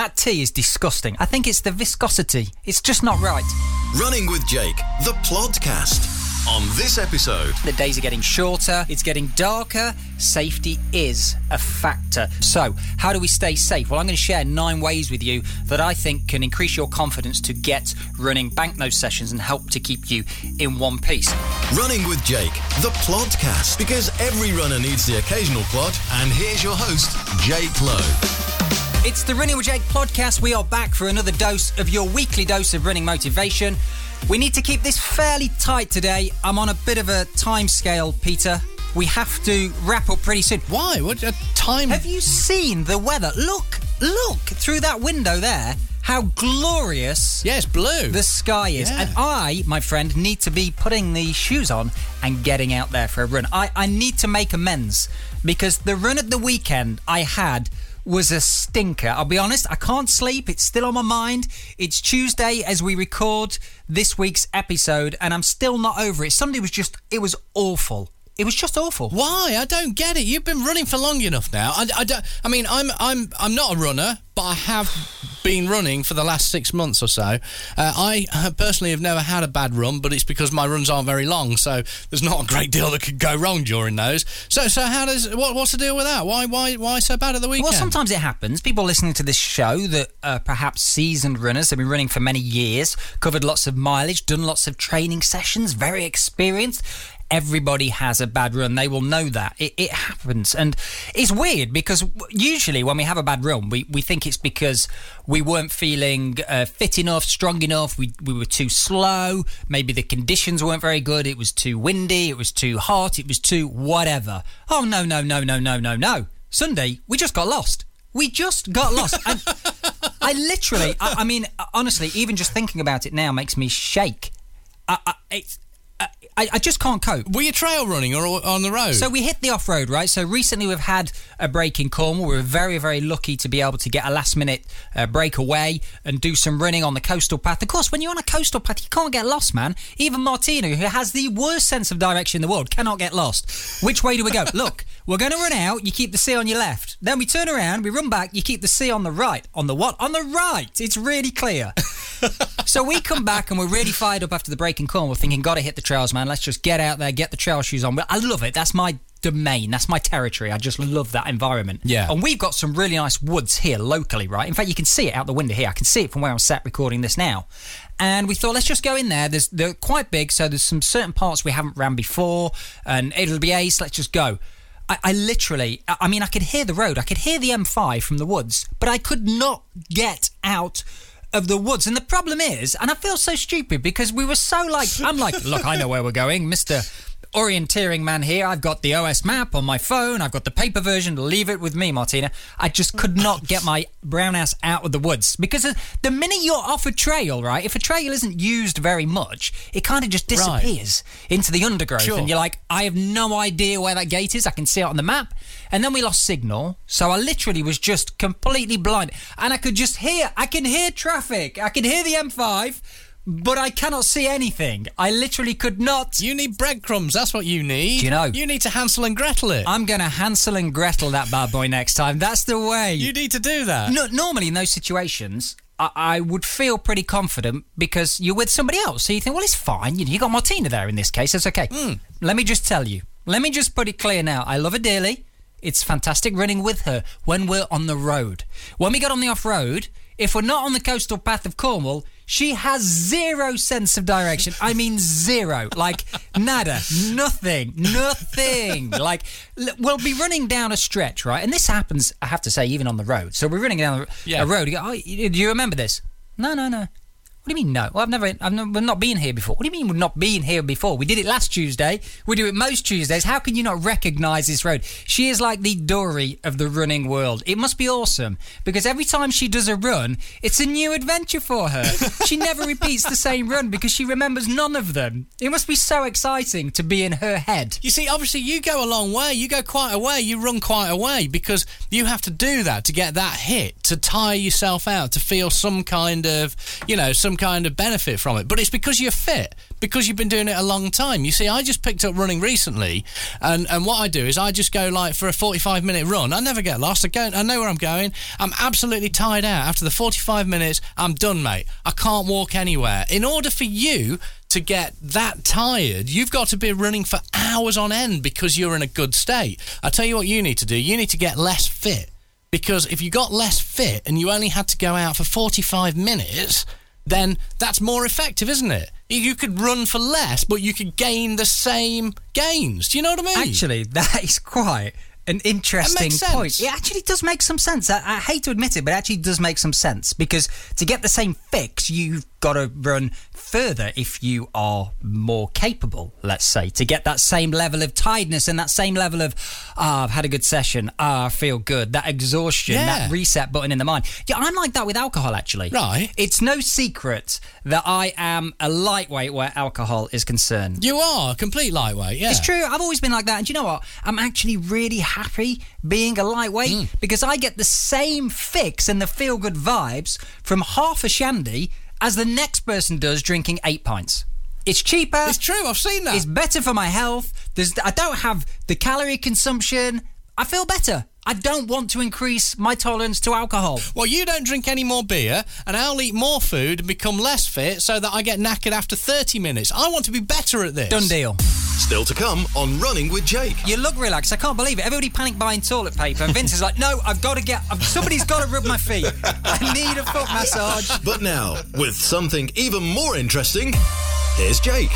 That tea is disgusting. I think it's the viscosity. It's just not right. Running with Jake, the podcast. On this episode, The days are getting shorter, it's getting darker. Safety is a factor. So, how do we stay safe? Well, I'm going to share nine ways with you that I think can increase your confidence to get running banknote sessions and help to keep you in one piece. Running with Jake, the podcast, Because every runner needs the occasional plod. And here's your host, Jake Lowe. It's the Running with Jake podcast. We are back for another dose of your weekly dose of running motivation. We need to keep this fairly tight today. I'm on a bit of a time scale, Peter. We have to wrap up pretty soon. Why? What a time? Have you seen the weather? Look, look through that window there. How glorious Yes, blue. the sky is. Yeah. And I, my friend, need to be putting the shoes on and getting out there for a run. I, I need to make amends because the run at the weekend I had was a stinker. I'll be honest, I can't sleep. It's still on my mind. It's Tuesday as we record this week's episode, and I'm still not over it. Sunday was just, it was awful. It was just awful. Why? I don't get it. You've been running for long enough now. I, I, don't, I mean, I'm I'm I'm not a runner, but I have been running for the last six months or so. Uh, I uh, personally have never had a bad run, but it's because my runs aren't very long, so there's not a great deal that could go wrong during those. So so how does what, what's the deal with that? Why why why so bad at the weekend? Well, sometimes it happens. People listening to this show that are perhaps seasoned runners have been running for many years, covered lots of mileage, done lots of training sessions, very experienced. Everybody has a bad run. They will know that. It, it happens. And it's weird because usually when we have a bad run, we, we think it's because we weren't feeling uh, fit enough, strong enough, we, we were too slow, maybe the conditions weren't very good, it was too windy, it was too hot, it was too whatever. Oh, no, no, no, no, no, no, no. Sunday, we just got lost. We just got lost. And I literally, I, I mean, honestly, even just thinking about it now makes me shake. I, I, it's, I, I just can't cope. were you trail running or on the road? So we hit the off road, right? So recently we've had a break in Cornwall. We were very, very lucky to be able to get a last minute uh, break away and do some running on the coastal path. Of course, when you're on a coastal path, you can't get lost, man. Even Martina, who has the worst sense of direction in the world, cannot get lost. Which way do we go? Look, we're going to run out. You keep the sea on your left. Then we turn around, we run back. You keep the sea on the right. On the what? On the right. It's really clear. So we come back and we're really fired up after the break in Cornwall, thinking, "Got to hit the trails, man. Let's just get out there, get the trail shoes on." I love it. That's my domain. That's my territory. I just love that environment. Yeah. And we've got some really nice woods here locally, right? In fact, you can see it out the window here. I can see it from where I'm sat recording this now. And we thought, let's just go in there. There's they're quite big, so there's some certain parts we haven't ran before, and it'll be ace. Let's just go. I, I literally, I I mean, I could hear the road. I could hear the M5 from the woods, but I could not get out of the woods. And the problem is, and I feel so stupid because we were so like, I'm like, look, I know where we're going, Mister orienteering man here. I've got the OS map on my phone. I've got the paper version. Leave it with me, Martina. I just could not get my brown ass out of the woods because the minute you're off a trail, right? If a trail isn't used very much, it kind of just disappears into the undergrowth, Sure. and you're like, I have no idea where that gate is. I can see it on the map, and then we lost signal, so I literally was just completely blind, and I could just hear. I can hear traffic. I can hear the M5. But I cannot see anything. I literally could not. you need breadcrumbs. That's what you need. Do you know? You need to Hansel and Gretel it. I'm going to Hansel and Gretel that bad boy next time. That's the way. you need to do that. no, normally in those situations, I, I would feel pretty confident because you're with somebody else. So you think, well, it's fine. You, you got Martina there in this case. It's okay. Hmm. Let me just tell you. Let me just put it clear now. I love her dearly. It's fantastic running with her when we're on the road. When we get on the off road, if we're not on the coastal path of Cornwall, she has zero sense of direction. I mean, zero. Like, nada. Nothing. Nothing. Like, we'll be running down a stretch, right? And this happens, I have to say, even on the road. So we're running down a road. You go, oh, do you remember this? No, no, no. What do you mean no? Well, I've never, I've never, we've not been here before. What do you mean we've not been here before? We did it last Tuesday. We do it most Tuesdays. How can you not recognise this road? She is like the Dory of the running world. It must be awesome because every time she does a run, it's a new adventure for her. she never repeats the same run because she remembers none of them. It must be so exciting to be in her head. You see, obviously, you go a long way. You go quite a way. You run quite a way because you have to do that to get that hit, to tire yourself out, to feel some kind of, you know, some some kind of benefit from it. But it's because you're fit, because you've been doing it a long time. You see, I just picked up running recently, and, and what I do is I just go like for a 45 minute run. I never get lost. I go, I know where I'm going. I'm absolutely tired out. After the 45 minutes, I'm done, mate. I can't walk anywhere. In order for you to get that tired, you've got to be running for hours on end because you're in a good state. I tell you what you need to do. You need to get less fit because if you got less fit and you only had to go out for 45 minutes, then that's more effective, isn't it? You could run for less, but you could gain the same gains. Do you know what I mean? Actually, that is quite an interesting point. It actually does make some sense. I, I hate to admit it, but it actually does make some sense because to get the same fix, you've got to run further if you are more capable, let's say, to get that same level of tiredness and that same level of, ah, I've had a good session, ah, I feel good, that exhaustion, Yeah. that reset button in the mind. Yeah, I'm like that with alcohol, actually. Right. It's no secret that I am a lightweight where alcohol is concerned. You are a complete lightweight, yeah. It's true. I've always been like that. And do you know what? I'm actually really happy being a lightweight Hmm. because I get the same fix and the feel good vibes from half a shandy as the next person does drinking eight pints. It's cheaper. It's true, I've seen that. It's better for my health. There's, I don't have the calorie consumption. I feel better. I don't want to increase my tolerance to alcohol. Well, you don't drink any more beer, and I'll eat more food and become less fit so that I get knackered after 30 minutes. I want to be better at this. Done deal. Still to come on Running with Jake. You look relaxed. I can't believe it. Everybody panicked buying toilet paper, and Vince is like, "No, I've got to get. I've, somebody's got to rub my feet. I need a foot massage." But now, with something even more interesting, here's Jake.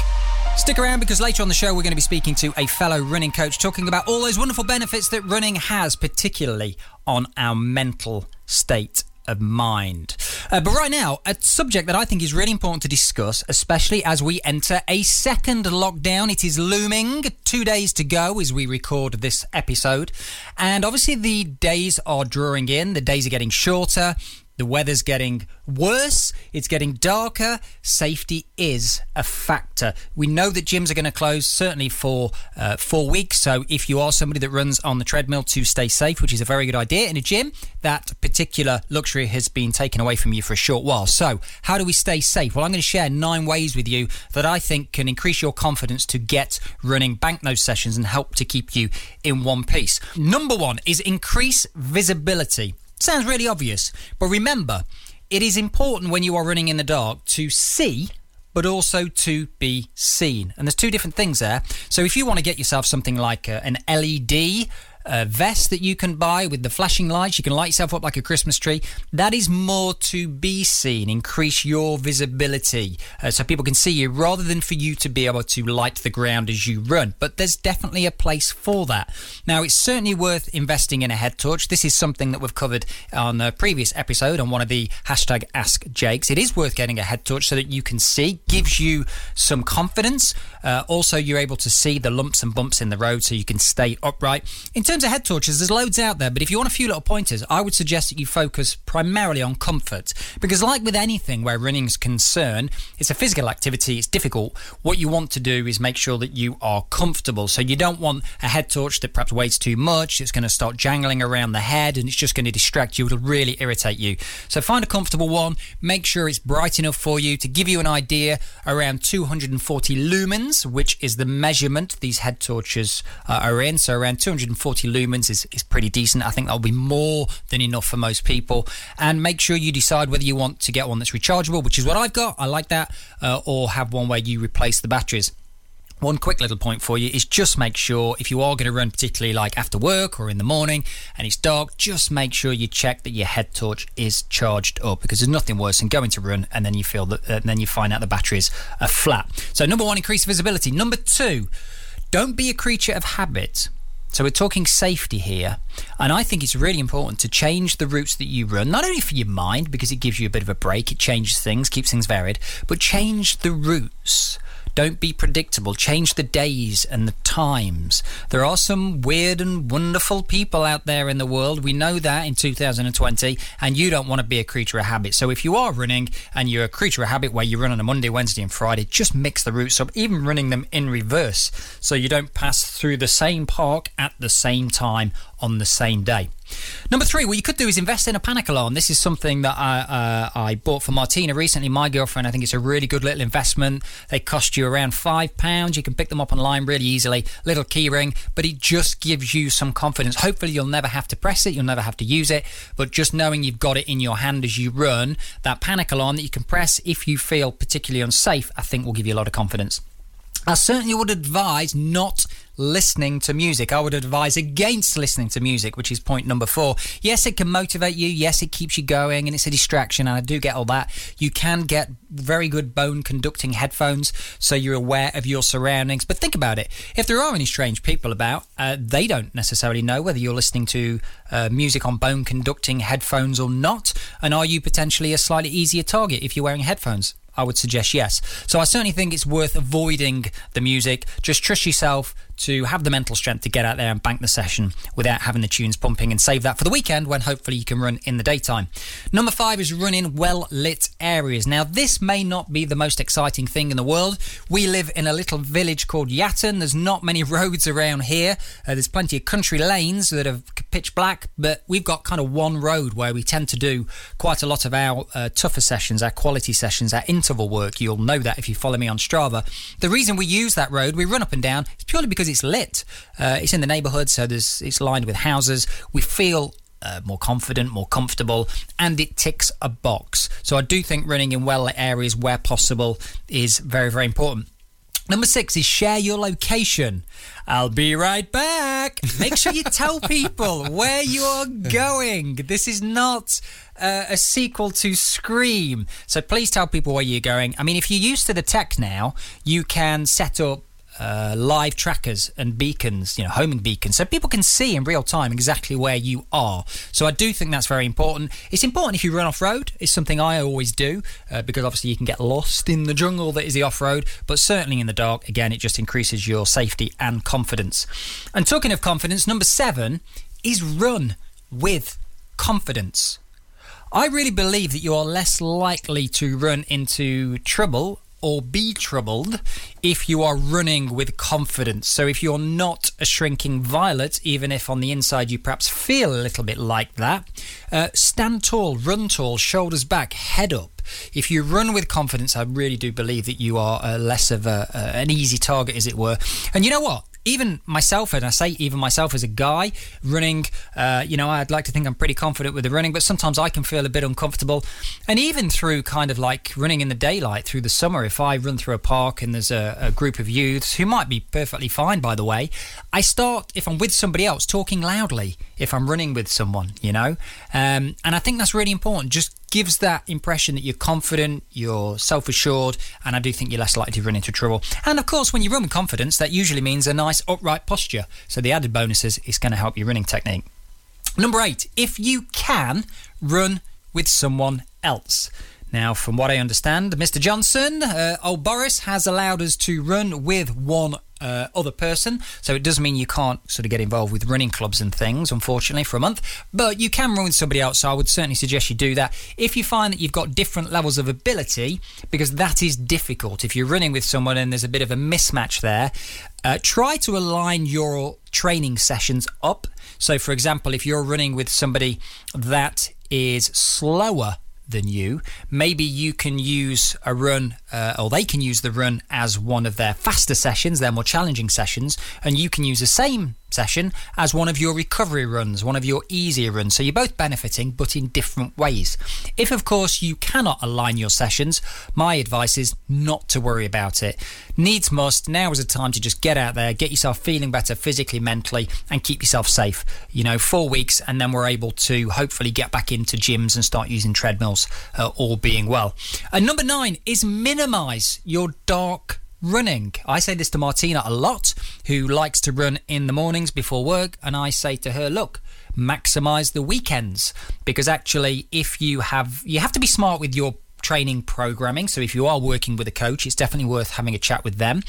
Stick around because later on the show we're going to be speaking to a fellow running coach talking about all those wonderful benefits that running has, particularly on our mental state of mind. Uh, but right now, a subject that I think is really important to discuss, especially as we enter a second lockdown. It is looming. Two days to go as we record this episode. And obviously, the days are drawing in, the days are getting shorter. The weather's getting worse, it's getting darker. Safety is a factor. We know that gyms are going to close certainly for uh, four weeks. So, if you are somebody that runs on the treadmill to stay safe, which is a very good idea in a gym, that particular luxury has been taken away from you for a short while. So, how do we stay safe? Well, I'm going to share nine ways with you that I think can increase your confidence to get running banknote sessions and help to keep you in one piece. Number one is increase visibility. Sounds really obvious, but remember, it is important when you are running in the dark to see, but also to be seen. And there's two different things there. So if you want to get yourself something like uh, an LED uh, vest that you can buy with the flashing lights, you can light yourself up like a Christmas tree. That is more to be seen, increase your visibility uh, so people can see you rather than for you to be able to light the ground as you run. But there's definitely a place for that. Now, it's certainly worth investing in a head torch. This is something that we've covered on a previous episode on one of the hashtag Ask Jakes. It is worth getting a head torch so that you can see, gives you some confidence. Uh, also, you're able to see the lumps and bumps in the road so you can stay upright. In terms of head torches, there's loads out there, but if you want a few little pointers, I would suggest that you focus primarily on comfort. Because, like with anything where running's concerned, it's a physical activity, it's difficult. What you want to do is make sure that you are comfortable. So, you don't want a head torch that perhaps weighs too much, it's going to start jangling around the head and it's just going to distract you, it'll really irritate you. So, find a comfortable one, make sure it's bright enough for you to give you an idea around 240 lumens, which is the measurement these head torches uh, are in. So, around 240 lumens is, is pretty decent. I think that'll be more than enough for most people. And make sure you decide whether you want to get one that's rechargeable, which is what I've got. I like that, uh, or have one where you replace the batteries. One quick little point for you is just make sure if you are going to run, particularly like after work or in the morning and it's dark, just make sure you check that your head torch is charged up because there's nothing worse than going to run and then you feel that, and then you find out the batteries are flat. So, number one, increase visibility. Number two, don't be a creature of habit. So we're talking safety here, and I think it's really important to change the routes that you run, not only for your mind because it gives you a bit of a break, it changes things, keeps things varied, but change the routes. Don't be predictable. Change the days and the times. There are some weird and wonderful people out there in the world. We know that in 2020, and you don't want to be a creature of habit. So if you are running and you're a creature of habit where you run on a Monday, Wednesday, and Friday, just mix the routes up, even running them in reverse so you don't pass through the same park at the same time on the same day. Number three, what you could do is invest in a panic alarm. This is something that I, uh, I bought for Martina recently, my girlfriend. I think it's a really good little investment. They cost you around five pounds. You can pick them up online really easily. Little keyring, but it just gives you some confidence. Hopefully, you'll never have to press it. You'll never have to use it. But just knowing you've got it in your hand as you run, that panic alarm that you can press if you feel particularly unsafe, I think will give you a lot of confidence. I certainly would advise not listening to music. I would advise against listening to music, which is point number four. Yes, it can motivate you. Yes, it keeps you going and it's a distraction. And I do get all that. You can get very good bone conducting headphones so you're aware of your surroundings. But think about it. If there are any strange people about, uh, they don't necessarily know whether you're listening to uh, music on bone conducting headphones or not. And are you potentially a slightly easier target if you're wearing headphones? I would suggest yes. So I certainly think it's worth avoiding the music. Just trust yourself to have the mental strength to get out there and bank the session without having the tunes pumping and save that for the weekend when hopefully you can run in the daytime. Number five is run in well lit areas. Now, this may not be the most exciting thing in the world. We live in a little village called Yatton. There's not many roads around here. Uh, there's plenty of country lanes that are pitch black, but we've got kind of one road where we tend to do quite a lot of our uh, tougher sessions, our quality sessions, our interval work. You'll know that if you follow me on Strava. The reason we use that road, we run up and down, is purely because it's lit. Uh, it's in the neighbourhood, so there's it's lined with houses. We feel uh, more confident, more comfortable, and it ticks a box. So I do think running in well lit areas where possible is very, very important. Number six is share your location. I'll be right back. Make sure you tell people where you're going. This is not uh, a sequel to Scream. So please tell people where you're going. I mean, if you're used to the tech now, you can set up uh, live trackers and beacons, you know, homing beacons, so people can see in real time exactly where you are. So I do think that's very important. It's important if you run off road. It's something I always do uh, because obviously you can get lost in the jungle that is the off road, but certainly in the dark, again, it just increases your safety and confidence. And talking of confidence, number seven is run with confidence. I really believe that you are less likely to run into trouble or be troubled if you are running with confidence. So if you're not a shrinking violet, even if on the inside you perhaps feel a little bit like that, uh, stand tall, run tall, shoulders back, head up. If you run with confidence, I really do believe that you are uh, less of a, uh, an easy target, as it were. And you know what? Even myself, and I say even myself as a guy running, uh, you know, I'd like to think I'm pretty confident with the running, but sometimes I can feel a bit uncomfortable. And even through kind of like running in the daylight through the summer, if I run through a park and there's a, a group of youths who might be perfectly fine, by the way, I start, if I'm with somebody else, talking loudly if I'm running with someone, you know? Um, and I think that's really important. Just gives that impression that you're confident, you're self assured, and I do think you're less likely to run into trouble. And of course, when you run with confidence, that usually means a nice upright posture. So the added bonuses is going to help your running technique. Number eight, if you can, run with someone else. Now, from what I understand, Mr. Johnson, uh, old Boris, has allowed us to run with one uh, other person. So it does mean you can't sort of get involved with running clubs and things, unfortunately, for a month. But you can run with somebody else. So I would certainly suggest you do that. If you find that you've got different levels of ability, because that is difficult. If you're running with someone and there's a bit of a mismatch there, uh, try to align your training sessions up. So, for example, if you're running with somebody that is slower than you. Maybe you can use a run, uh, or they can use the run as one of their faster sessions, their more challenging sessions, and you can use the same session as one of your recovery runs, one of your easier runs. So you're both benefiting, but in different ways. If, of course, you cannot align your sessions, my advice is not to worry about it. Needs must, now is a time to just get out there, get yourself feeling better physically, mentally, and keep yourself safe. You know, four weeks, and then we're able to hopefully get back into gyms and start using treadmills, uh, all being well. And number nine is minimize your dark running. I say this to Martina a lot, who likes to run in the mornings before work, and I say to her, look, maximize the weekends because actually if you have you have to be smart with your training programming. So if you are working with a coach, it's definitely worth having a chat with them.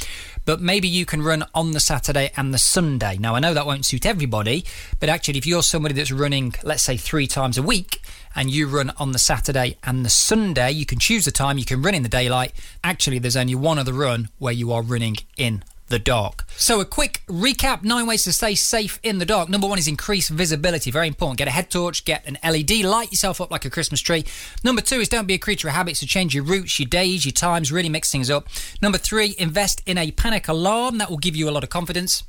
But maybe you can run on the Saturday and the Sunday. Now, I know that won't suit everybody, but actually, if you're somebody that's running, let's say, three times a week, and you run on the Saturday and the Sunday, you can choose the time, you can run in the daylight. Actually, there's only one other run where you are running in the dark. So, a quick recap nine ways to stay safe in the dark. Number one is increase visibility. Very important. Get a head torch, get an LED, light yourself up like a Christmas tree. Number two is don't be a creature of habit, so change your routes, your days, your times, really mix things up. Number three, invest in a panic alarm. That will give you a lot of confidence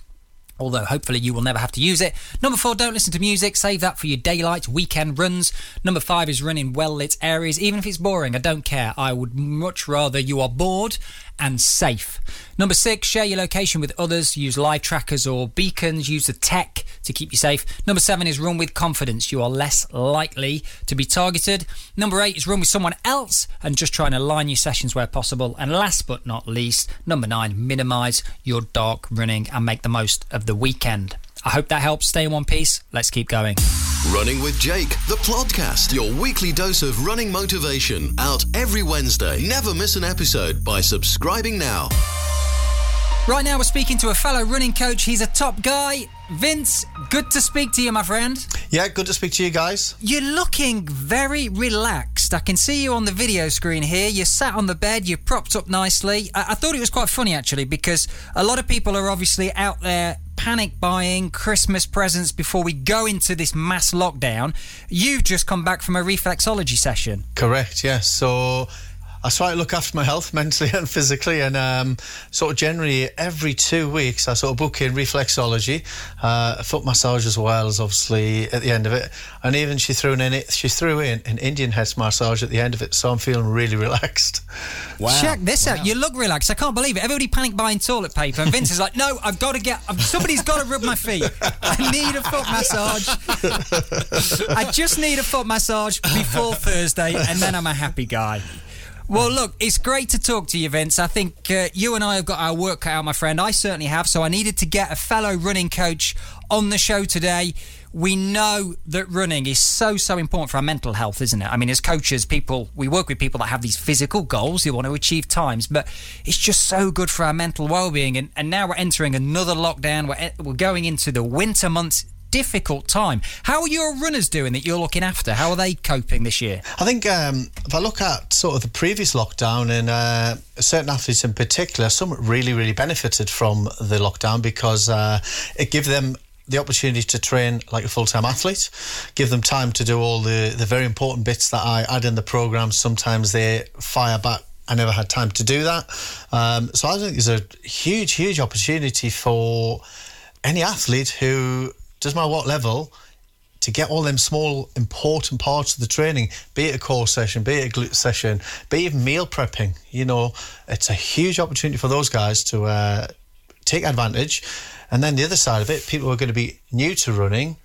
although hopefully you will never have to use it. Number four, don't listen to music, save that for your daylight weekend runs. Number five is run in well lit areas, even if it's boring, I don't care. I would much rather you are bored and safe. Number six, share your location with others, use live trackers or beacons, use the tech to keep you safe. Number seven is run with confidence, you are less likely to be targeted. Number eight is run with someone else and just try and align your sessions where possible. And last but not least, number nine, minimize your dark running and make the most of the weekend. I hope that helps. Stay in one piece. Let's keep going. Running with Jake, the podcast, your weekly dose of running motivation, out every Wednesday. Never miss an episode by subscribing now. Right now, we're speaking to a fellow running coach. He's a top guy. Vince, good to speak to you, my friend. Yeah, good to speak to you guys. You're looking very relaxed. I can see you on the video screen here. You're sat on the bed, you're propped up nicely. I, I thought it was quite funny, actually, because a lot of people are obviously out there panic buying Christmas presents before we go into this mass lockdown. You've just come back from a reflexology session. Correct, yes. So I try to look after my health mentally and physically, and um, sort of generally every two weeks I sort of book in reflexology, uh, foot massage as well as obviously at the end of it, and even she threw in it. She threw in an Indian head massage at the end of it, so I'm feeling really relaxed. Wow. Check this Wow. out. You look relaxed. I can't believe it. Everybody panic buying toilet paper, and Vince is like, "No, I've got to get. Somebody's got to rub my feet. I need a foot massage. I just need a foot massage before Thursday, and then I'm a happy guy." Well, look, it's great to talk to you, Vince. I think uh, you and I have got our work cut out, my friend. I certainly have. So I needed to get a fellow running coach on the show today. We know that running is so, so important for our mental health, isn't it? I mean, as coaches, people, we work with people that have these physical goals, who want to achieve times, but it's just so good for our mental well being. And, and now we're entering another lockdown. We're, we're going into the winter months. Difficult time. How are your runners doing that you're looking after? How are they coping this year? I think um, if I look at sort of the previous lockdown and uh, certain athletes in particular, some really, really benefited from the lockdown because uh, it gave them the opportunity to train like a full-time athlete, give them time to do all the, the very important bits that I add in the program. Sometimes they fire back. I never had time to do that. Um, so I think there's a huge, huge opportunity for any athlete who, doesn't matter what level, to get all them small important parts of the training, be it a core session, be it a glute session, be it even meal prepping, you know, it's a huge opportunity for those guys to uh, take advantage. And then the other side of it, people are going to be new to running,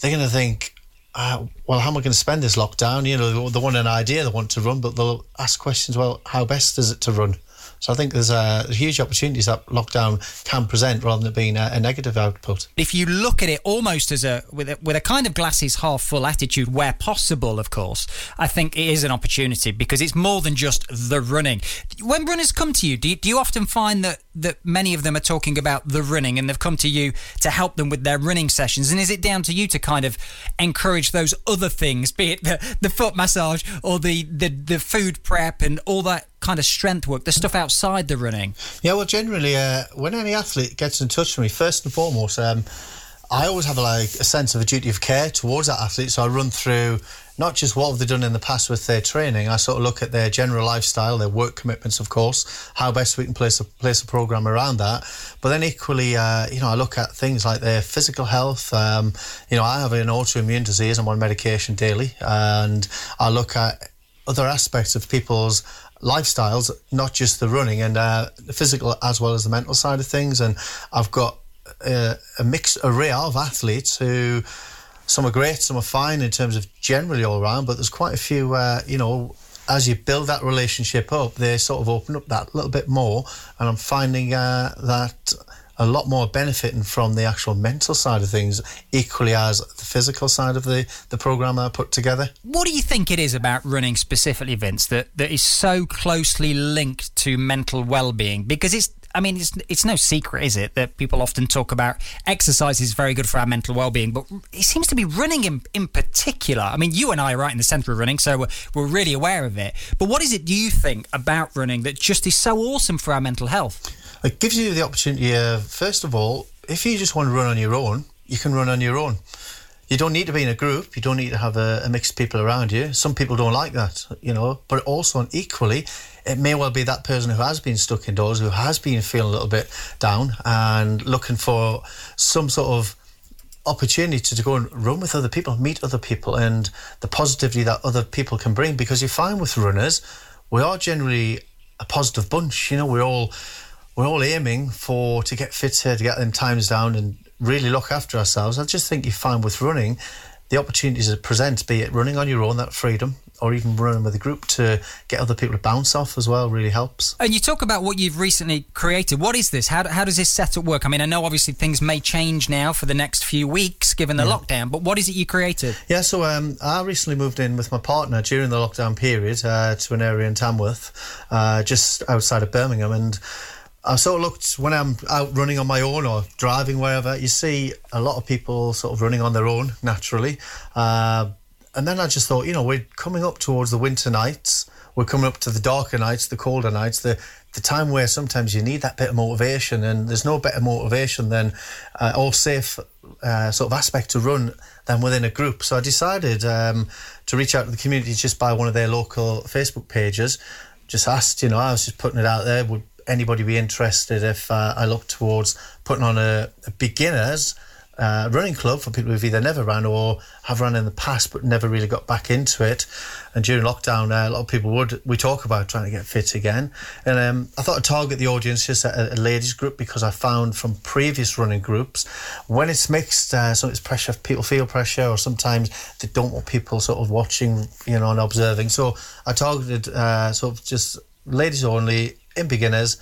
they're going to think, uh, well, how am I going to spend this lockdown? You know, they want an idea, they want to run, but they'll ask questions, well, how best is it to run? So I think there's uh, huge opportunities that lockdown can present rather than it being a, a negative output. if you look at it almost as a with a with a kind of glasses half full attitude where possible of course i think it is an opportunity because it's more than just the running when runners come to you do you, do you often find that that many of them are talking about the running and they've come to you to help them with their running sessions and is it down to you to kind of encourage those other things be it the, the foot massage or the, the the food prep and all that kind of strength work the stuff outside the running Yeah, well, generally, uh, when any athlete gets in touch with me, first and foremost, um, I always have like a sense of a duty of care towards that athlete. So I run through not just what have they done in the past with their training. I sort of look at their general lifestyle, their work commitments, of course, how best we can place a place a program around that. But then equally, uh, you know, I look at things like their physical health. Um, you know, I have an autoimmune disease. I'm on medication daily, and I look at other aspects of people's lifestyles, not just the running and uh, the physical as well as the mental side of things. And I've got uh, a mixed array of athletes who some are great, some are fine in terms of generally all around, but there's quite a few, uh, you know. As you build that relationship up, they sort of open up that little bit more, and I'm finding uh, that a lot more benefiting from the actual mental side of things, equally as the physical side of the the program I put together. What do you think it is about running specifically, Vince, that, that is so closely linked to mental well-being? Because it's, I mean, it's it's no secret, is it, that people often talk about exercise is very good for our mental well-being, but it seems to be running in, in particular. I mean, you and I are right in the centre of running, so we're, we're really aware of it. But what is it, do you think, about running that just is so awesome for our mental health? It gives you the opportunity, uh, first of all, if you just want to run on your own, you can run on your own. You don't need to be in a group. You don't need to have a, a mixed people around you. Some people don't like that, you know. But also, and equally, it may well be that person who has been stuck indoors, who has been feeling a little bit down and looking for some sort of opportunity to, to go and run with other people, meet other people, and the positivity that other people can bring. Because you find with runners, we are generally a positive bunch. You know, we're all we're all aiming for to get fitter, to get them times down, and really look after ourselves. I just think you find with running, the opportunities it present, be it running on your own, that freedom, or even running with a group to get other people to bounce off as well, really helps. And you talk about what you've recently created. What is this? How, how does this setup work? I mean, I know obviously things may change now for the next few weeks given the yeah. lockdown, but what is it you created? Yeah, so um, I recently moved in with my partner during the lockdown period uh, to an area in Tamworth, uh, just outside of Birmingham, and I sort of looked when I'm out running on my own or driving wherever. You see a lot of people sort of running on their own naturally, uh, and then I just thought, you know, we're coming up towards the winter nights. We're coming up to the darker nights, the colder nights, the the time where sometimes you need that bit of motivation, and there's no better motivation than uh, or safe uh, sort of aspect to run than within a group. So I decided um, to reach out to the community just by one of their local Facebook pages. Just asked, you know, I was just putting it out there. Would anybody be interested if uh, I look towards putting on a, a beginners uh, running club for people who've either never ran or have run in the past but never really got back into it. And during lockdown, uh, a lot of people would we talk about trying to get fit again. And um, I thought I'd target the audience just a, a, ladies group because I found from previous running groups when it's mixed, uh, so it's pressure, people feel pressure, or sometimes they don't want people sort of watching, you know, and observing. So I targeted uh, sort of just ladies only in beginners,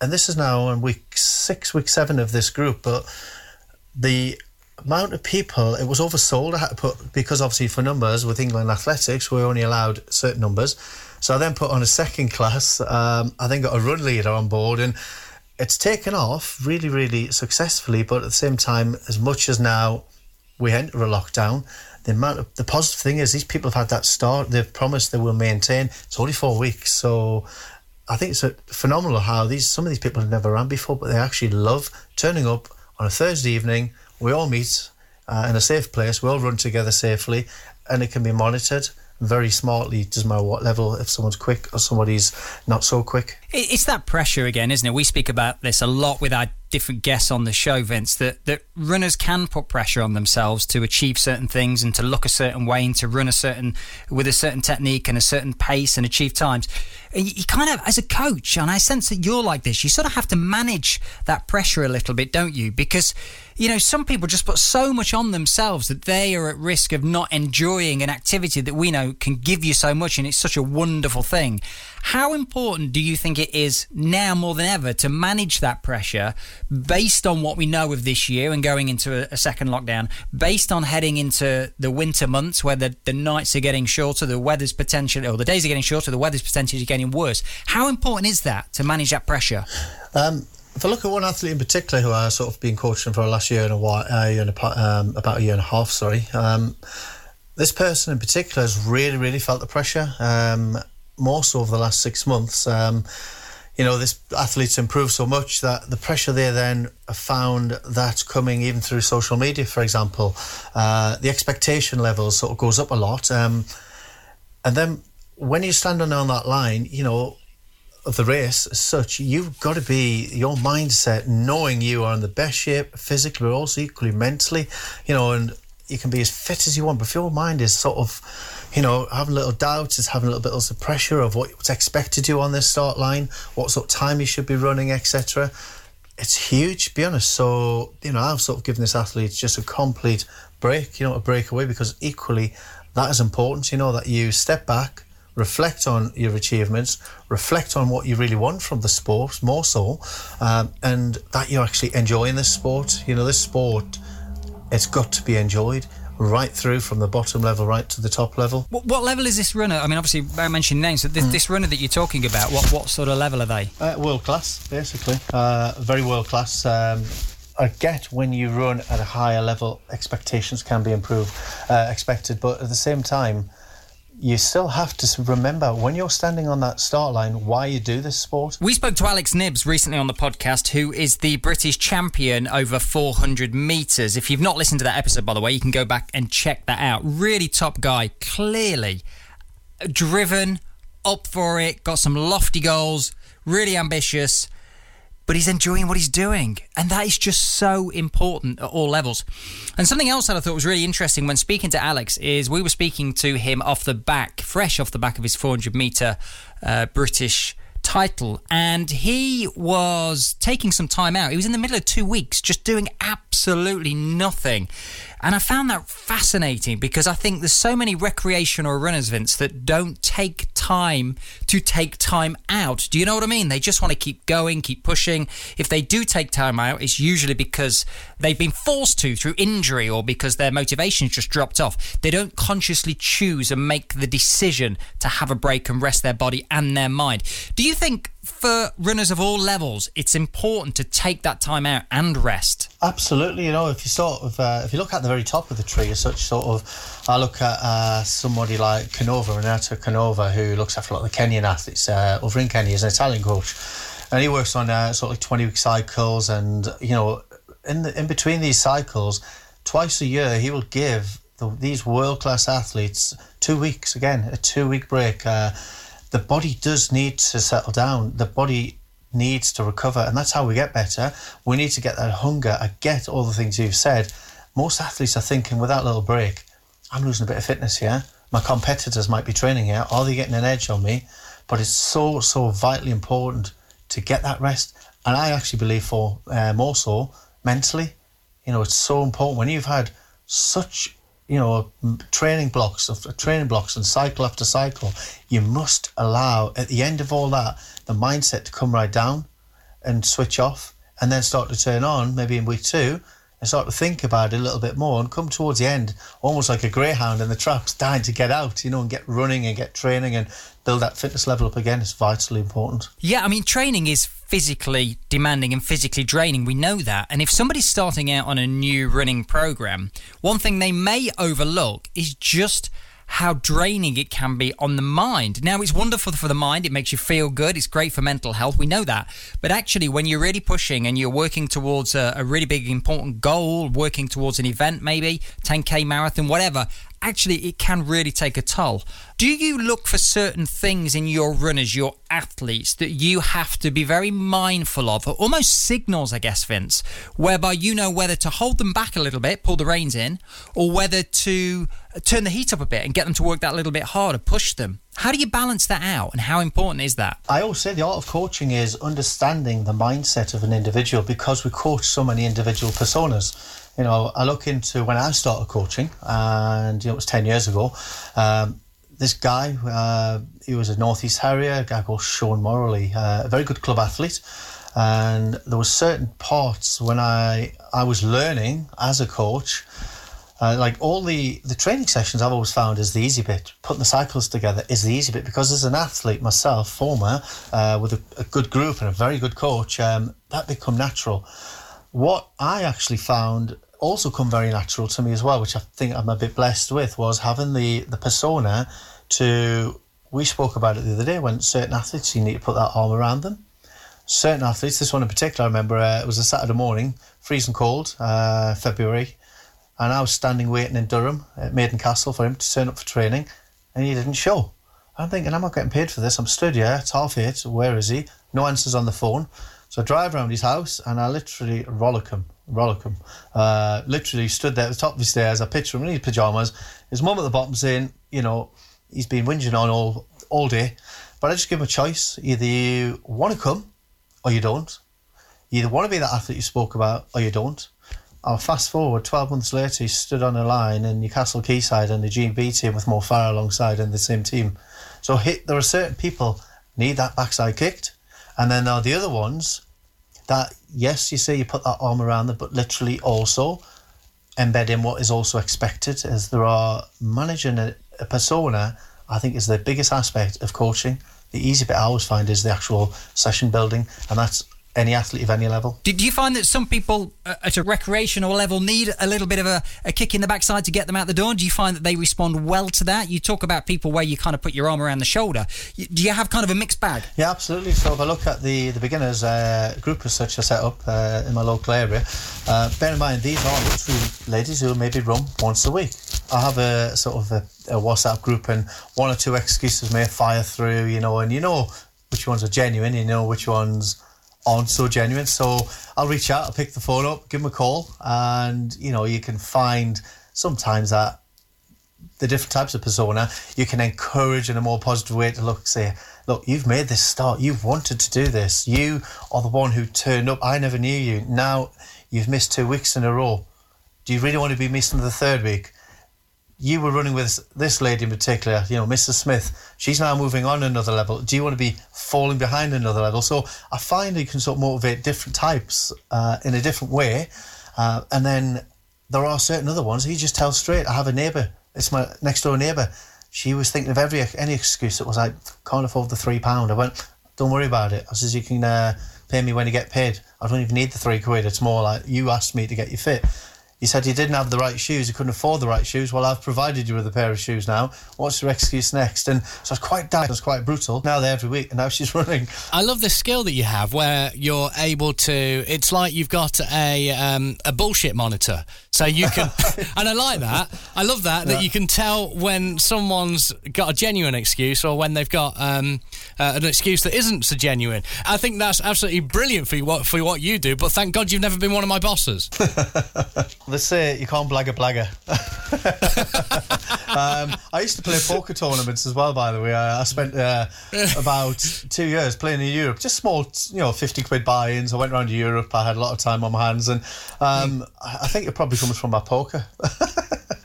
and this is now in week six, week seven of this group, but the amount of people it was oversold. I had to put because obviously for numbers with England Athletics we're only allowed certain numbers. So I then put on a second class. Um, I then got a run leader on board, and it's taken off really, really successfully. But at the same time, as much as now we enter a lockdown, the amount of the positive thing is these people have had that start. They've promised they will maintain. It's only four weeks, so I think it's phenomenal how these some of these people have never ran before, but they actually love turning up on a Thursday evening. We all meet uh, in a safe place. We all run together safely, and it can be monitored very smartly. Doesn't matter what level, if someone's quick or somebody's not so quick. It's that pressure again, isn't it? We speak about this a lot with our different guests on the show, Vince, that, that runners can put pressure on themselves to achieve certain things and to look a certain way and to run a certain with a certain technique and a certain pace and achieve times. You, you kind of, as a coach, and I sense that you're like this, you sort of have to manage that pressure a little bit, don't you? Because you know, some people just put so much on themselves that they are at risk of not enjoying an activity that we know can give you so much and it's such a wonderful thing. How important do you think it is now more than ever to manage that pressure based on what we know of this year and going into a, a second lockdown, based on heading into the winter months where the, the nights are getting shorter, the weather's potentially, or the days are getting shorter, the weather's potentially getting worse? How important is that to manage that pressure? Um, if I look at one athlete in particular who I sort of been coaching for the last year and a while, uh, year and a, um, about a year and a half, sorry. Um, this person in particular has really, really felt the pressure. Um, more so over the last six months. Um, you know, this athlete's improved so much that the pressure they then found that coming even through social media, for example, uh, the expectation level sort of goes up a lot. Um, and then when you stand on, on that line, you know, of the race as such, you've got to be your mindset knowing you are in the best shape physically, but also equally mentally, you know, and you can be as fit as you want, but if your mind is sort of you know, having little doubts, is having a little bit of pressure of what's expected you on this start line, what sort of time you should be running, etc. It's huge, to be honest. So, you know, I've sort of given this athlete just a complete break, you know, a breakaway because equally that is important, you know, that you step back, reflect on your achievements, reflect on what you really want from the sport, more so, um, and that you're actually enjoying this sport. You know, this sport, it's got to be enjoyed right through from the bottom level right to the top level. What, what level is this runner? I mean, obviously, I mentioned names. So this, mm. this runner that you're talking about, what what sort of level are they? Uh, world class, basically. Uh, very world class. Um, I get when you run at a higher level, expectations can be improved, uh, expected, but at the same time, you still have to remember when you're standing on that start line why you do this sport. We spoke to Alex Knibbs recently on the podcast, who is the British champion over 400 metres. If you've not listened to that episode, by the way, you can go back and check that out. Really top guy, clearly driven, up for it, got some lofty goals, really ambitious but he's enjoying what he's doing. And that is just so important at all levels. And something else that I thought was really interesting when speaking to Alex is we were speaking to him off the back, fresh off the back of his 400 metre uh, British title and he was taking some time out. He was in the middle of two weeks just doing absolutely nothing. And I found that fascinating because I think there's so many recreational runners, Vince, that don't take time to take time out. Do you know what I mean? They just want to keep going, keep pushing. If they do take time out, it's usually because they've been forced to through injury or because their motivation just dropped off. They don't consciously choose and make the decision to have a break and rest their body and their mind. Do you think for runners of all levels, it's important to take that time out and rest. Absolutely, you know, if you sort of uh, if you look at the very top of the tree, as such sort of, I look at uh, somebody like Canova, Renato Canova, who looks after a lot of the Kenyan athletes uh, over in Kenya, he's an Italian coach, and he works on uh, sort of like twenty week cycles, and you know, in the, in between these cycles, twice a year he will give the, these world class athletes two weeks again, a two week break. Uh, the body does need to settle down. The body needs to recover, and that's how we get better. We need to get that hunger. I get all the things you've said. Most athletes are thinking, with that little break, I'm losing a bit of fitness here. My competitors might be training here. Are they getting an edge on me? But it's so, so vitally important to get that rest. And I actually believe for uh, more so mentally, you know, it's so important when you've had such you know, training blocks of uh, training blocks and cycle after cycle, you must allow at the end of all that the mindset to come right down and switch off and then start to turn on maybe in week two and start to think about it a little bit more and come towards the end almost like a greyhound in the traps dying to get out you know and get running and get training and build that fitness level up again is vitally important yeah i mean training is physically demanding and physically draining. We know that. And if somebody's starting out on a new running program, one thing they may overlook is just how draining it can be on the mind. Now, it's wonderful for the mind, it makes you feel good, it's great for mental health, we know that. But actually, when you're really pushing and you're working towards a, a really big, important goal, working towards an event maybe, 10k marathon, whatever, actually it can really take a toll. Do you look for certain things in your runners, your athletes, that you have to be very mindful of, almost signals, I guess, Vince, whereby you know whether to hold them back a little bit, pull the reins in, or whether to turn the heat up a bit and get them to work that little bit harder, push them? How do you balance that out and how important is that? I always say the art of coaching is understanding the mindset of an individual because we coach so many individual personas you know, I look into when I started coaching, and you know, it was ten years ago. Um, this guy, uh, he was a Northeast Harrier, a guy called Sean Morley, uh, a very good club athlete. And there were certain parts when I I was learning as a coach, uh, like all the the training sessions I've always found is the easy bit. Putting the cycles together is the easy bit because as an athlete myself, former, uh, with a, a, good group and a very good coach, um, that become natural. What I actually found also come very natural to me as well, which I think I'm a bit blessed with, was having the the persona to. We spoke about it the other day when certain athletes you need to put that arm around them. Certain athletes, this one in particular, I remember uh, it was a Saturday morning, freezing cold, uh, February, and I was standing waiting in Durham at Maiden Castle for him to turn up for training, and he didn't show. I'm thinking, I'm not getting paid for this. I'm stood here, it's half eight. Where is he? No answers on the phone. So I drive around his house and I literally rollick him Rollicum. Uh, literally stood there at the top of the stairs. I picture him in his pajamas. His mum at the bottom saying, you know, he's been whinging on all all day. But I just give him a choice. Either you want to come or you don't. You either want to be that athlete you spoke about or you don't. I'll fast forward 12 months later, he stood on a line in Newcastle Quayside and the GB team with Mo Farah alongside in the same team. So hit, there are certain people need that backside kicked. And then there are the other ones that yes, you say you put that arm around them, but literally also embed in what is also expected. As there are managing a, a persona, I think is the biggest aspect of coaching. The easy bit I always find is the actual session building, and that's any athlete of any level. Do you find that some people uh, at a recreational level need a little bit of a, a, kick in the backside to get them out the door? do you find that they respond well to that? You talk about people where you kind of put your arm around the shoulder. Do you have kind of a mixed bag? Yeah, absolutely. So if I look at the the beginners uh, group as such I set up uh, in my local area, uh, bear in mind these are literally ladies who maybe run once a week. I have a sort of a, a WhatsApp group and one or two excuses may fire through, you know, and you know which ones are genuine, you know which ones aren't so genuine. So I'll reach out, I'll pick the phone up, give them a call, and you know you can find sometimes that the different types of persona you can encourage in a more positive way to look say look you've made this start. You've wanted to do this. You are the one who turned up. I never knew you. Now you've missed two weeks in a row. Do you really want to be missing the third week you were running with this lady in particular, you know, Mrs. Smith. She's now moving on another level. Do you want to be falling behind another level? So I find you can sort of motivate different types uh, in a different way. Uh, and then there are certain other ones you just tell straight. I have a neighbour. It's my next door neighbour. She was thinking of every any excuse that was like, can't afford the three pound. I went, don't worry about it. I says, you can uh, pay me when you get paid. I don't even need the three quid. It's more like you asked me to get you fit. You said he didn't have the right shoes, he couldn't afford the right shoes. Well, I've provided you with a pair of shoes now. What's your excuse next? And so it's quite direct, it's quite brutal. Now they're every week, and now she's running. I love the skill that you have where you're able to, it's like you've got a, um, a bullshit monitor. So you can, and I like that. I love that, yeah. that you can tell when someone's got a genuine excuse or when they've got um, uh, an excuse that isn't so genuine. I think that's absolutely brilliant for you, what, for what you do, but thank God you've never been one of my bosses. They say you can't blag a blagger. um, I used to play poker tournaments as well, by the way. I, I spent uh, about two years playing in Europe, just small, you know, 50 quid buy ins. I went around Europe. I had a lot of time on my hands, and um, I think it probably comes from my poker.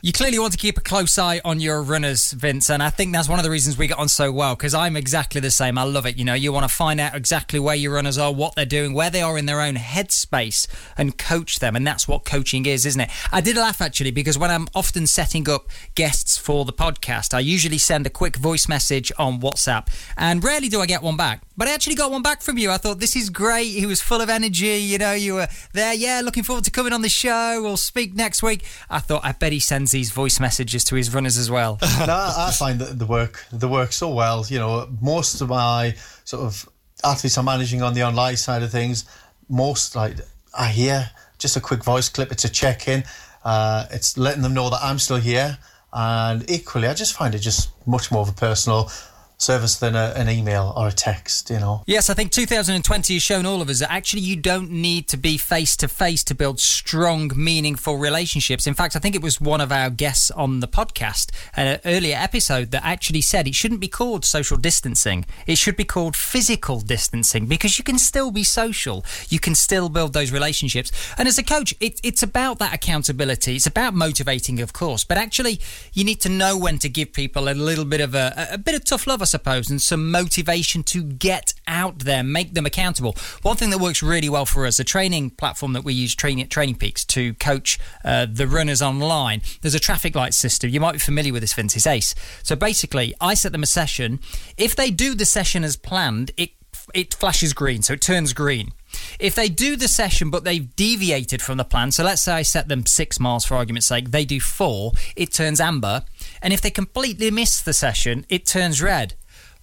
you clearly want to keep a close eye on your runners, Vince, and I think that's one of the reasons we get on so well because I'm exactly the same. I love it. You know, you want to find out exactly where your runners are, what they're doing, where they are in their own headspace, and coach them. And that's what coaching is, isn't it? I did laugh actually because when I'm often setting up guests for the podcast, I usually send a quick voice message on WhatsApp, and rarely do I get one back. But I actually got one back from you. I thought this is great. He was full of energy. You know, you were there. Yeah, looking forward to coming on the show. We'll speak next week. I thought I bet he sends these voice messages to his runners as well. no, I find that the work the work so well. You know, most of my sort of athletes I'm managing on the online side of things, most like I hear just a quick voice clip. It's a check in. Uh, it's letting them know that I'm still here. And equally, I just find it just much more of a personal service than a, an email or a text, you know. Yes, I think 2020 has shown all of us that actually you don't need to be face to face to build strong, meaningful relationships. In fact, I think it was one of our guests on the podcast, an earlier episode, that actually said it shouldn't be called social distancing. It should be called physical distancing because you can still be social. You can still build those relationships. And as a coach, it, it's about that accountability. It's about motivating, of course, but actually you need to know when to give people a little bit of a, a bit of tough love I suppose, and some motivation to get out there, make them accountable. One thing that works really well for us, a training platform that we use, Training Training Peaks, to coach uh, the runners online. There's a traffic light system. You might be familiar with this, Vince. It's ACE. So basically, I set them a session. If they do the session as planned, it it flashes green, so it turns green. If they do the session but they've deviated from the plan, so let's say I set them six miles for argument's sake, they do four, it turns amber. And if they completely miss the session, it turns red.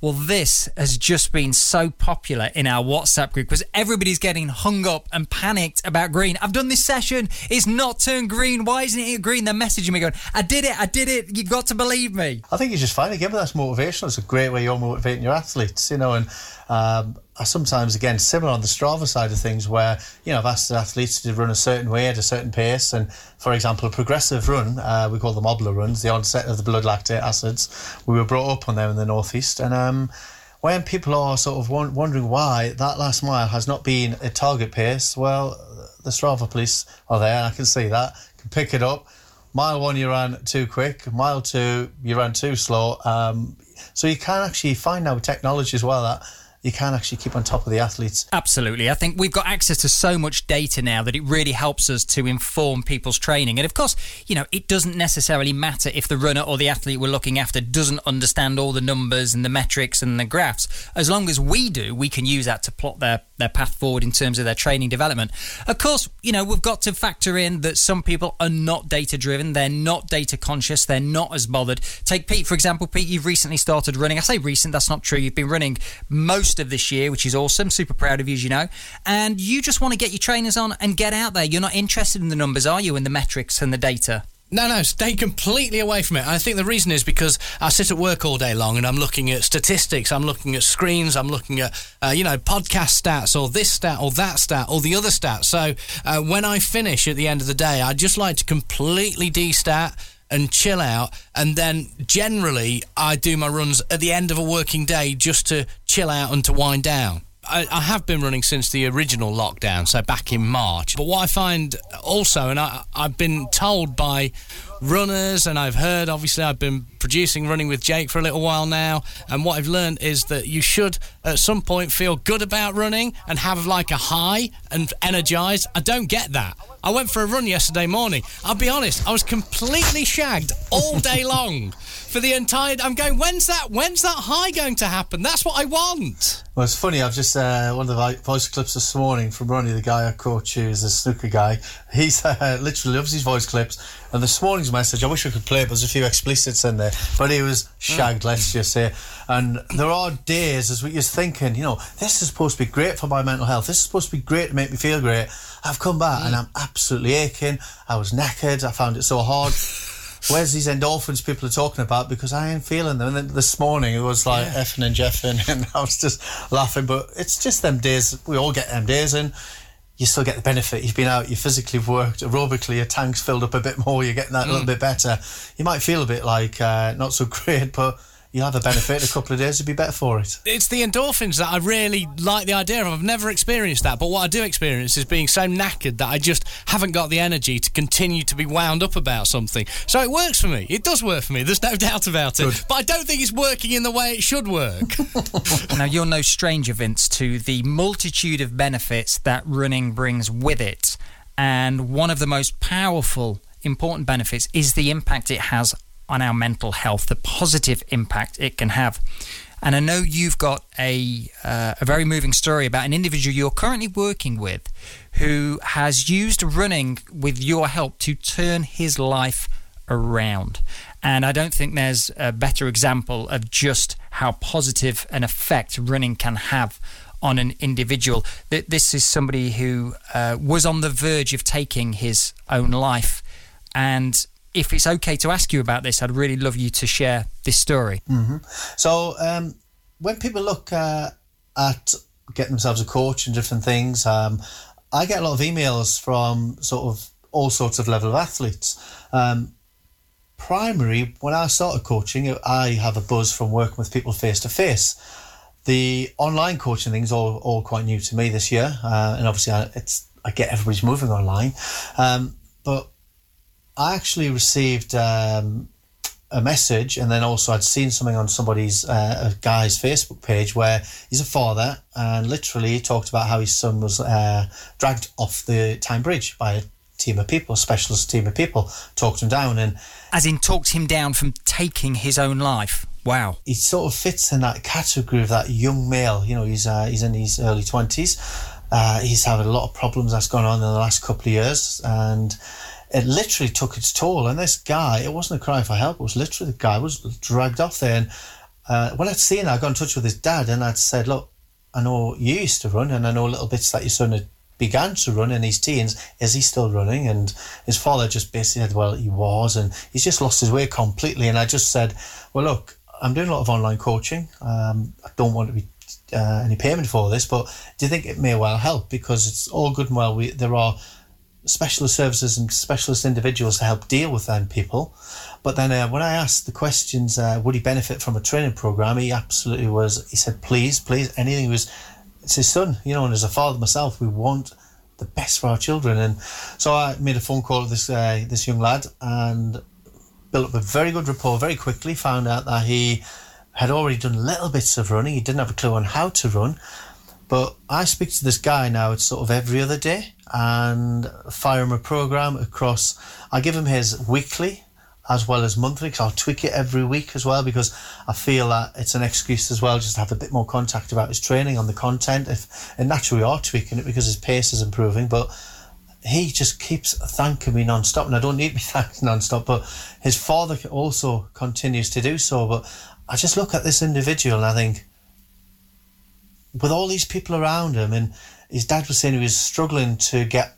Well, this has just been so popular in our WhatsApp group because everybody's getting hung up and panicked about green. I've done this session, it's not turned green. Why isn't it green? They're messaging me going, I did it, I did it. You've got to believe me. I think it's just. Again, but that's motivational. It's a great way you're motivating your athletes, you know, and um, sometimes again similar on the Strava side of things, where you know I've asked athletes to run a certain way at a certain pace, and for example, a progressive run, uh, we call them obla runs, the onset of the blood lactate acids. We were brought up on them in the northeast, and um, when people are sort of wondering why that last mile has not been a target pace, well, the Strava police are there. I can see that, can pick it up. Mile one, you ran too quick. Mile two, you ran too slow. Um, so you can actually find now with technology as well that you can actually keep on top of the athletes. Absolutely. I think we've got access to so much data now that it really helps us to inform people's training. And of course, you know, it doesn't necessarily matter if the runner or the athlete we're looking after doesn't understand all the numbers and the metrics and the graphs. As long as we do, we can use that to plot their, their path forward in terms of their training development. Of course, you know, we've got to factor in that some people are not data driven, they're not data conscious, they're not as bothered. Take Pete, for example. Pete, you've recently started running. I say recent, that's not true. You've been running most of this year, which is awesome. Super proud of you, as you know. And you just want to get your trainers on and get out there. You're not interested in the numbers, are you, and the metrics and the data? No, no, stay completely away from it. I think the reason is because I sit at work all day long and I'm looking at statistics, I'm looking at screens, I'm looking at, uh, you know, podcast stats or this stat or that stat or the other stat. So uh, when I finish at the end of the day, I just like to completely destat and chill out. And then generally, I do my runs at the end of a working day just to chill out and to wind down. I, I, have been running since the original lockdown, so back in March. But what I find also, and I, I've been told by runners, and I've heard, obviously, I've been producing Running with Jake for a little while now, and what I've learned is that you should at some point feel good about running and have like a high and energized. I don't get that. I went for a run yesterday morning. I'll be honest, I was completely shagged all day long for the entire. I'm going. When's that? When's that high going to happen? That's what I want. Well, it's funny. I've just uh, one of the voice clips this morning from Ronnie, the guy I coach, who's a snooker guy. He's uh, literally loves his voice clips. And this morning's message, I wish I could play it, but there's a few explicits in there. But he was shagged, let's just say. And there are days as we're just thinking, you know, this is supposed to be great for my mental health. This is supposed to be great to make me feel great. I've come back mm. and I'm absolutely aching. I was knackered. I found it so hard. Where's these endorphins people are talking about? Because I ain't feeling them. And then this morning it was like yeah. effing and jeffing, and I was just laughing. But it's just them days. We all get them days, and you still get the benefit. You've been out, you physically worked, aerobically, your tank's filled up a bit more, you're getting that mm. a little mm. bit better. You might feel a bit like uh, not so great, but you'll have a benefit. a couple of days, you'll be better for it. It's the endorphins that I really like the idea of. I've never experienced that, but what I do experience is being so knackered that I just haven't got the energy to continue to be wound up about something. So it works for me. It does work for me. There's no doubt about it. Good. But I don't think it's working in the way it should work. now, you're no stranger, Vince, to the multitude of benefits that running brings with it. And one of the most powerful, important benefits is the impact it has on our mental health, the positive impact it can have. And I know you've got a uh, a very moving story about an individual you're currently working with who has used running with your help to turn his life around. And I don't think there's a better example of just how positive an effect running can have on an individual. This is somebody who uh, was on the verge of taking his own life and if it's okay to ask you about this, I'd really love you to share this story. Mm-hmm. So, um, when people look uh, at getting themselves a coach and different things, um, I get a lot of emails from sort of all sorts of level of athletes. Um, primary, when I started coaching, I have a buzz from working with people face to face. The online coaching things all all quite new to me this year, uh, and obviously I, it's I get everybody's moving online, um, but I actually received um, a message, and then also I'd seen something on somebody's uh, a guy's Facebook page where he's a father, and literally he talked about how his son was uh, dragged off the Tyne Bridge by a team of people, a specialist team of people, talked him down, and as in talked him down from taking his own life. Wow, he sort of fits in that category of that young male. You know, he's uh, he's in his early twenties. Uh, he's had a lot of problems that's gone on in the last couple of years, and it literally took its toll. And this guy, it wasn't a cry for help. It was literally the guy was dragged off there. And uh, when I'd seen, I got in touch with his dad, and I'd said, "Look, I know you used to run, and I know little bits that your son had began to run in his teens. Is he still running?" And his father just basically said, "Well, he was, and he's just lost his way completely." And I just said, "Well, look, I'm doing a lot of online coaching. Um, I don't want to be." Uh, any payment for this, but do you think it may well help? Because it's all good and well. We there are specialist services and specialist individuals to help deal with them people. But then uh, when I asked the questions, uh, would he benefit from a training program? He absolutely was. He said, please, please, anything. He was, it's his son, you know, and as a father myself, we want the best for our children. And so I made a phone call to this uh, this young lad and built up a very good rapport very quickly. Found out that he had already done little bits of running. He didn't have a clue on how to run. But I speak to this guy now, it's sort of every other day, and fire him a program across. I give him his weekly as well as monthly because I'll tweak it every week as well because I feel that it's an excuse as well just to have a bit more contact about his training on the content. If and naturally we are tweaking it because his pace is improving, but he just keeps thanking me non-stop and I don't need to be thanked non-stop but his father also continues to do so but I just look at this individual and I think with all these people around him and his dad was saying he was struggling to get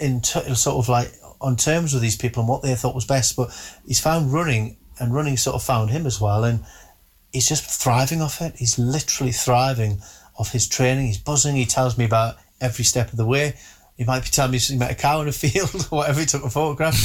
into sort of like on terms with these people and what they thought was best but he's found running and running sort of found him as well and he's just thriving off it. He's literally thriving off his training. He's buzzing. He tells me about every step of the way. He might be telling me he met a cow in a field or whatever he took a photograph.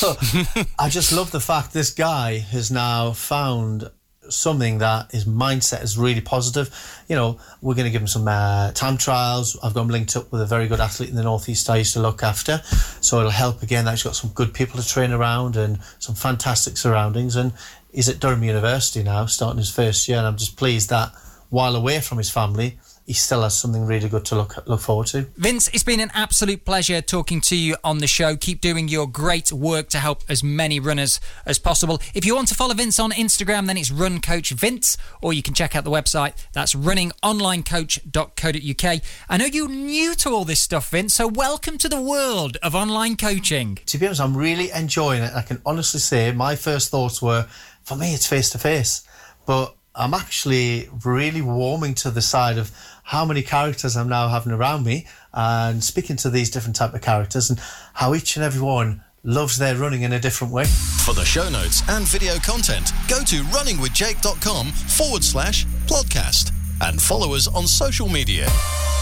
But I just love the fact this guy has now found something that his mindset is really positive. You know, we're going to give him some uh, time trials. I've got him linked up with a very good athlete in the northeast I used to look after, so it'll help again. That he's got some good people to train around and some fantastic surroundings. And he's at Durham University now, starting his first year. And I'm just pleased that while away from his family, he still has something really good to look look forward to. Vince, it's been an absolute pleasure talking to you on the show. Keep doing your great work to help as many runners as possible. If you want to follow Vince on Instagram, then it's Run Coach Vince, or you can check out the website. That's runningonlinecoach.co.uk. I know you're new to all this stuff, Vince, so welcome to the world of online coaching. To be honest, I'm really enjoying it. I can honestly say my first thoughts were, for me, it's face to face, but I'm actually really warming to the side of how many characters I'm now having around me and speaking to these different type of characters and how each and every one loves their running in a different way. For the show notes and video content, go to runningwithjake.com forward slash podcast and follow us on social media.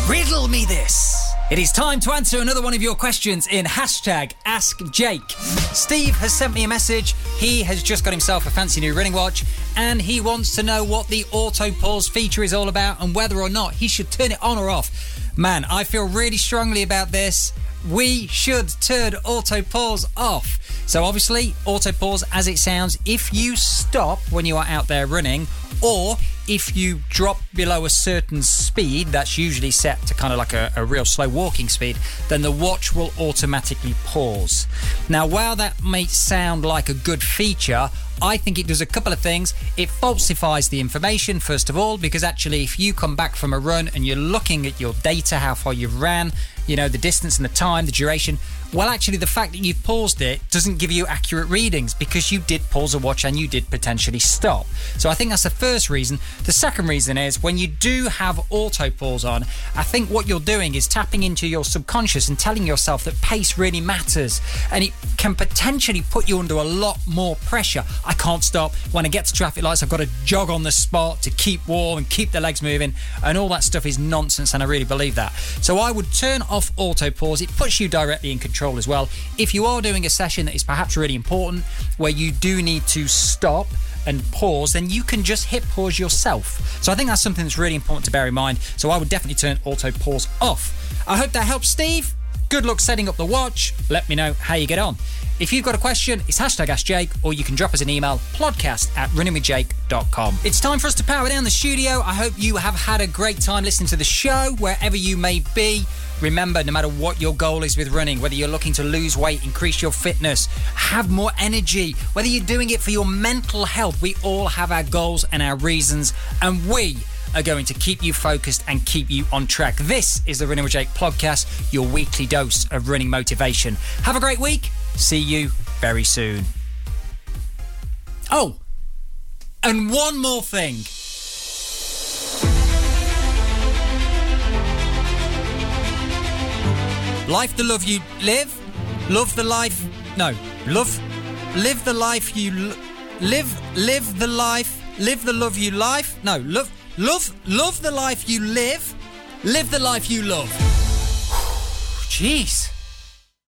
Riddle me this. It is time to answer another one of your questions in hashtag Ask Jake. Steve has sent me a message. He has just got himself a fancy new running watch and he wants to know what the auto pause feature is all about and whether or not he should turn it on or off. Man, I feel really strongly about this. We should turn auto pause off. So, obviously, auto pause as it sounds, if you stop when you are out there running or if you drop below a certain speed, that's usually set to kind of like a, a, real slow walking speed, then the watch will automatically pause. Now, while that may sound like a good feature, I think it does a couple of things. It falsifies the information, first of all, because actually, if you come back from a run and you're looking at your data, how far you've ran, you know, the distance and the time, the duration, well, actually, the fact that you've paused it doesn't give you accurate readings because you did pause a watch and you did potentially stop. So I think that's the first reason. The second reason is when you do have auto pause on, I think what you're doing is tapping into your subconscious and telling yourself that pace really matters and it can potentially put you under a lot more pressure. I can't stop. When I get to traffic lights, I've got to jog on the spot to keep warm and keep the legs moving, and all that stuff is nonsense, and I really believe that. So I would turn off auto pause. It puts you directly in control as well. If you are doing a session that is perhaps really important where you do need to stop and pause, then you can just hit pause yourself. So I think that's something that's really important to bear in mind. So I would definitely turn auto pause off. I hope that helps, Steve. Good luck setting up the watch. Let me know how you get on. If you've got a question, it's hashtag AskJake, or you can drop us an email, podcast at runningwithjake.com. It's time for us to power down the studio. I hope you have had a great time listening to the show, wherever you may be. Remember, no matter what your goal is with running, whether you're looking to lose weight, increase your fitness, have more energy, whether you're doing it for your mental health, we all have our goals and our reasons, and we are going to keep you focused and keep you on track. This is the Running with Jake podcast, your weekly dose of running motivation. Have a great week. See you very soon. Oh, and one more thing. Life the love you live, love the life. No, love, live the life you live, live the life, live the love you life. No, love, love, love the life you live, live the life you love. Jeez.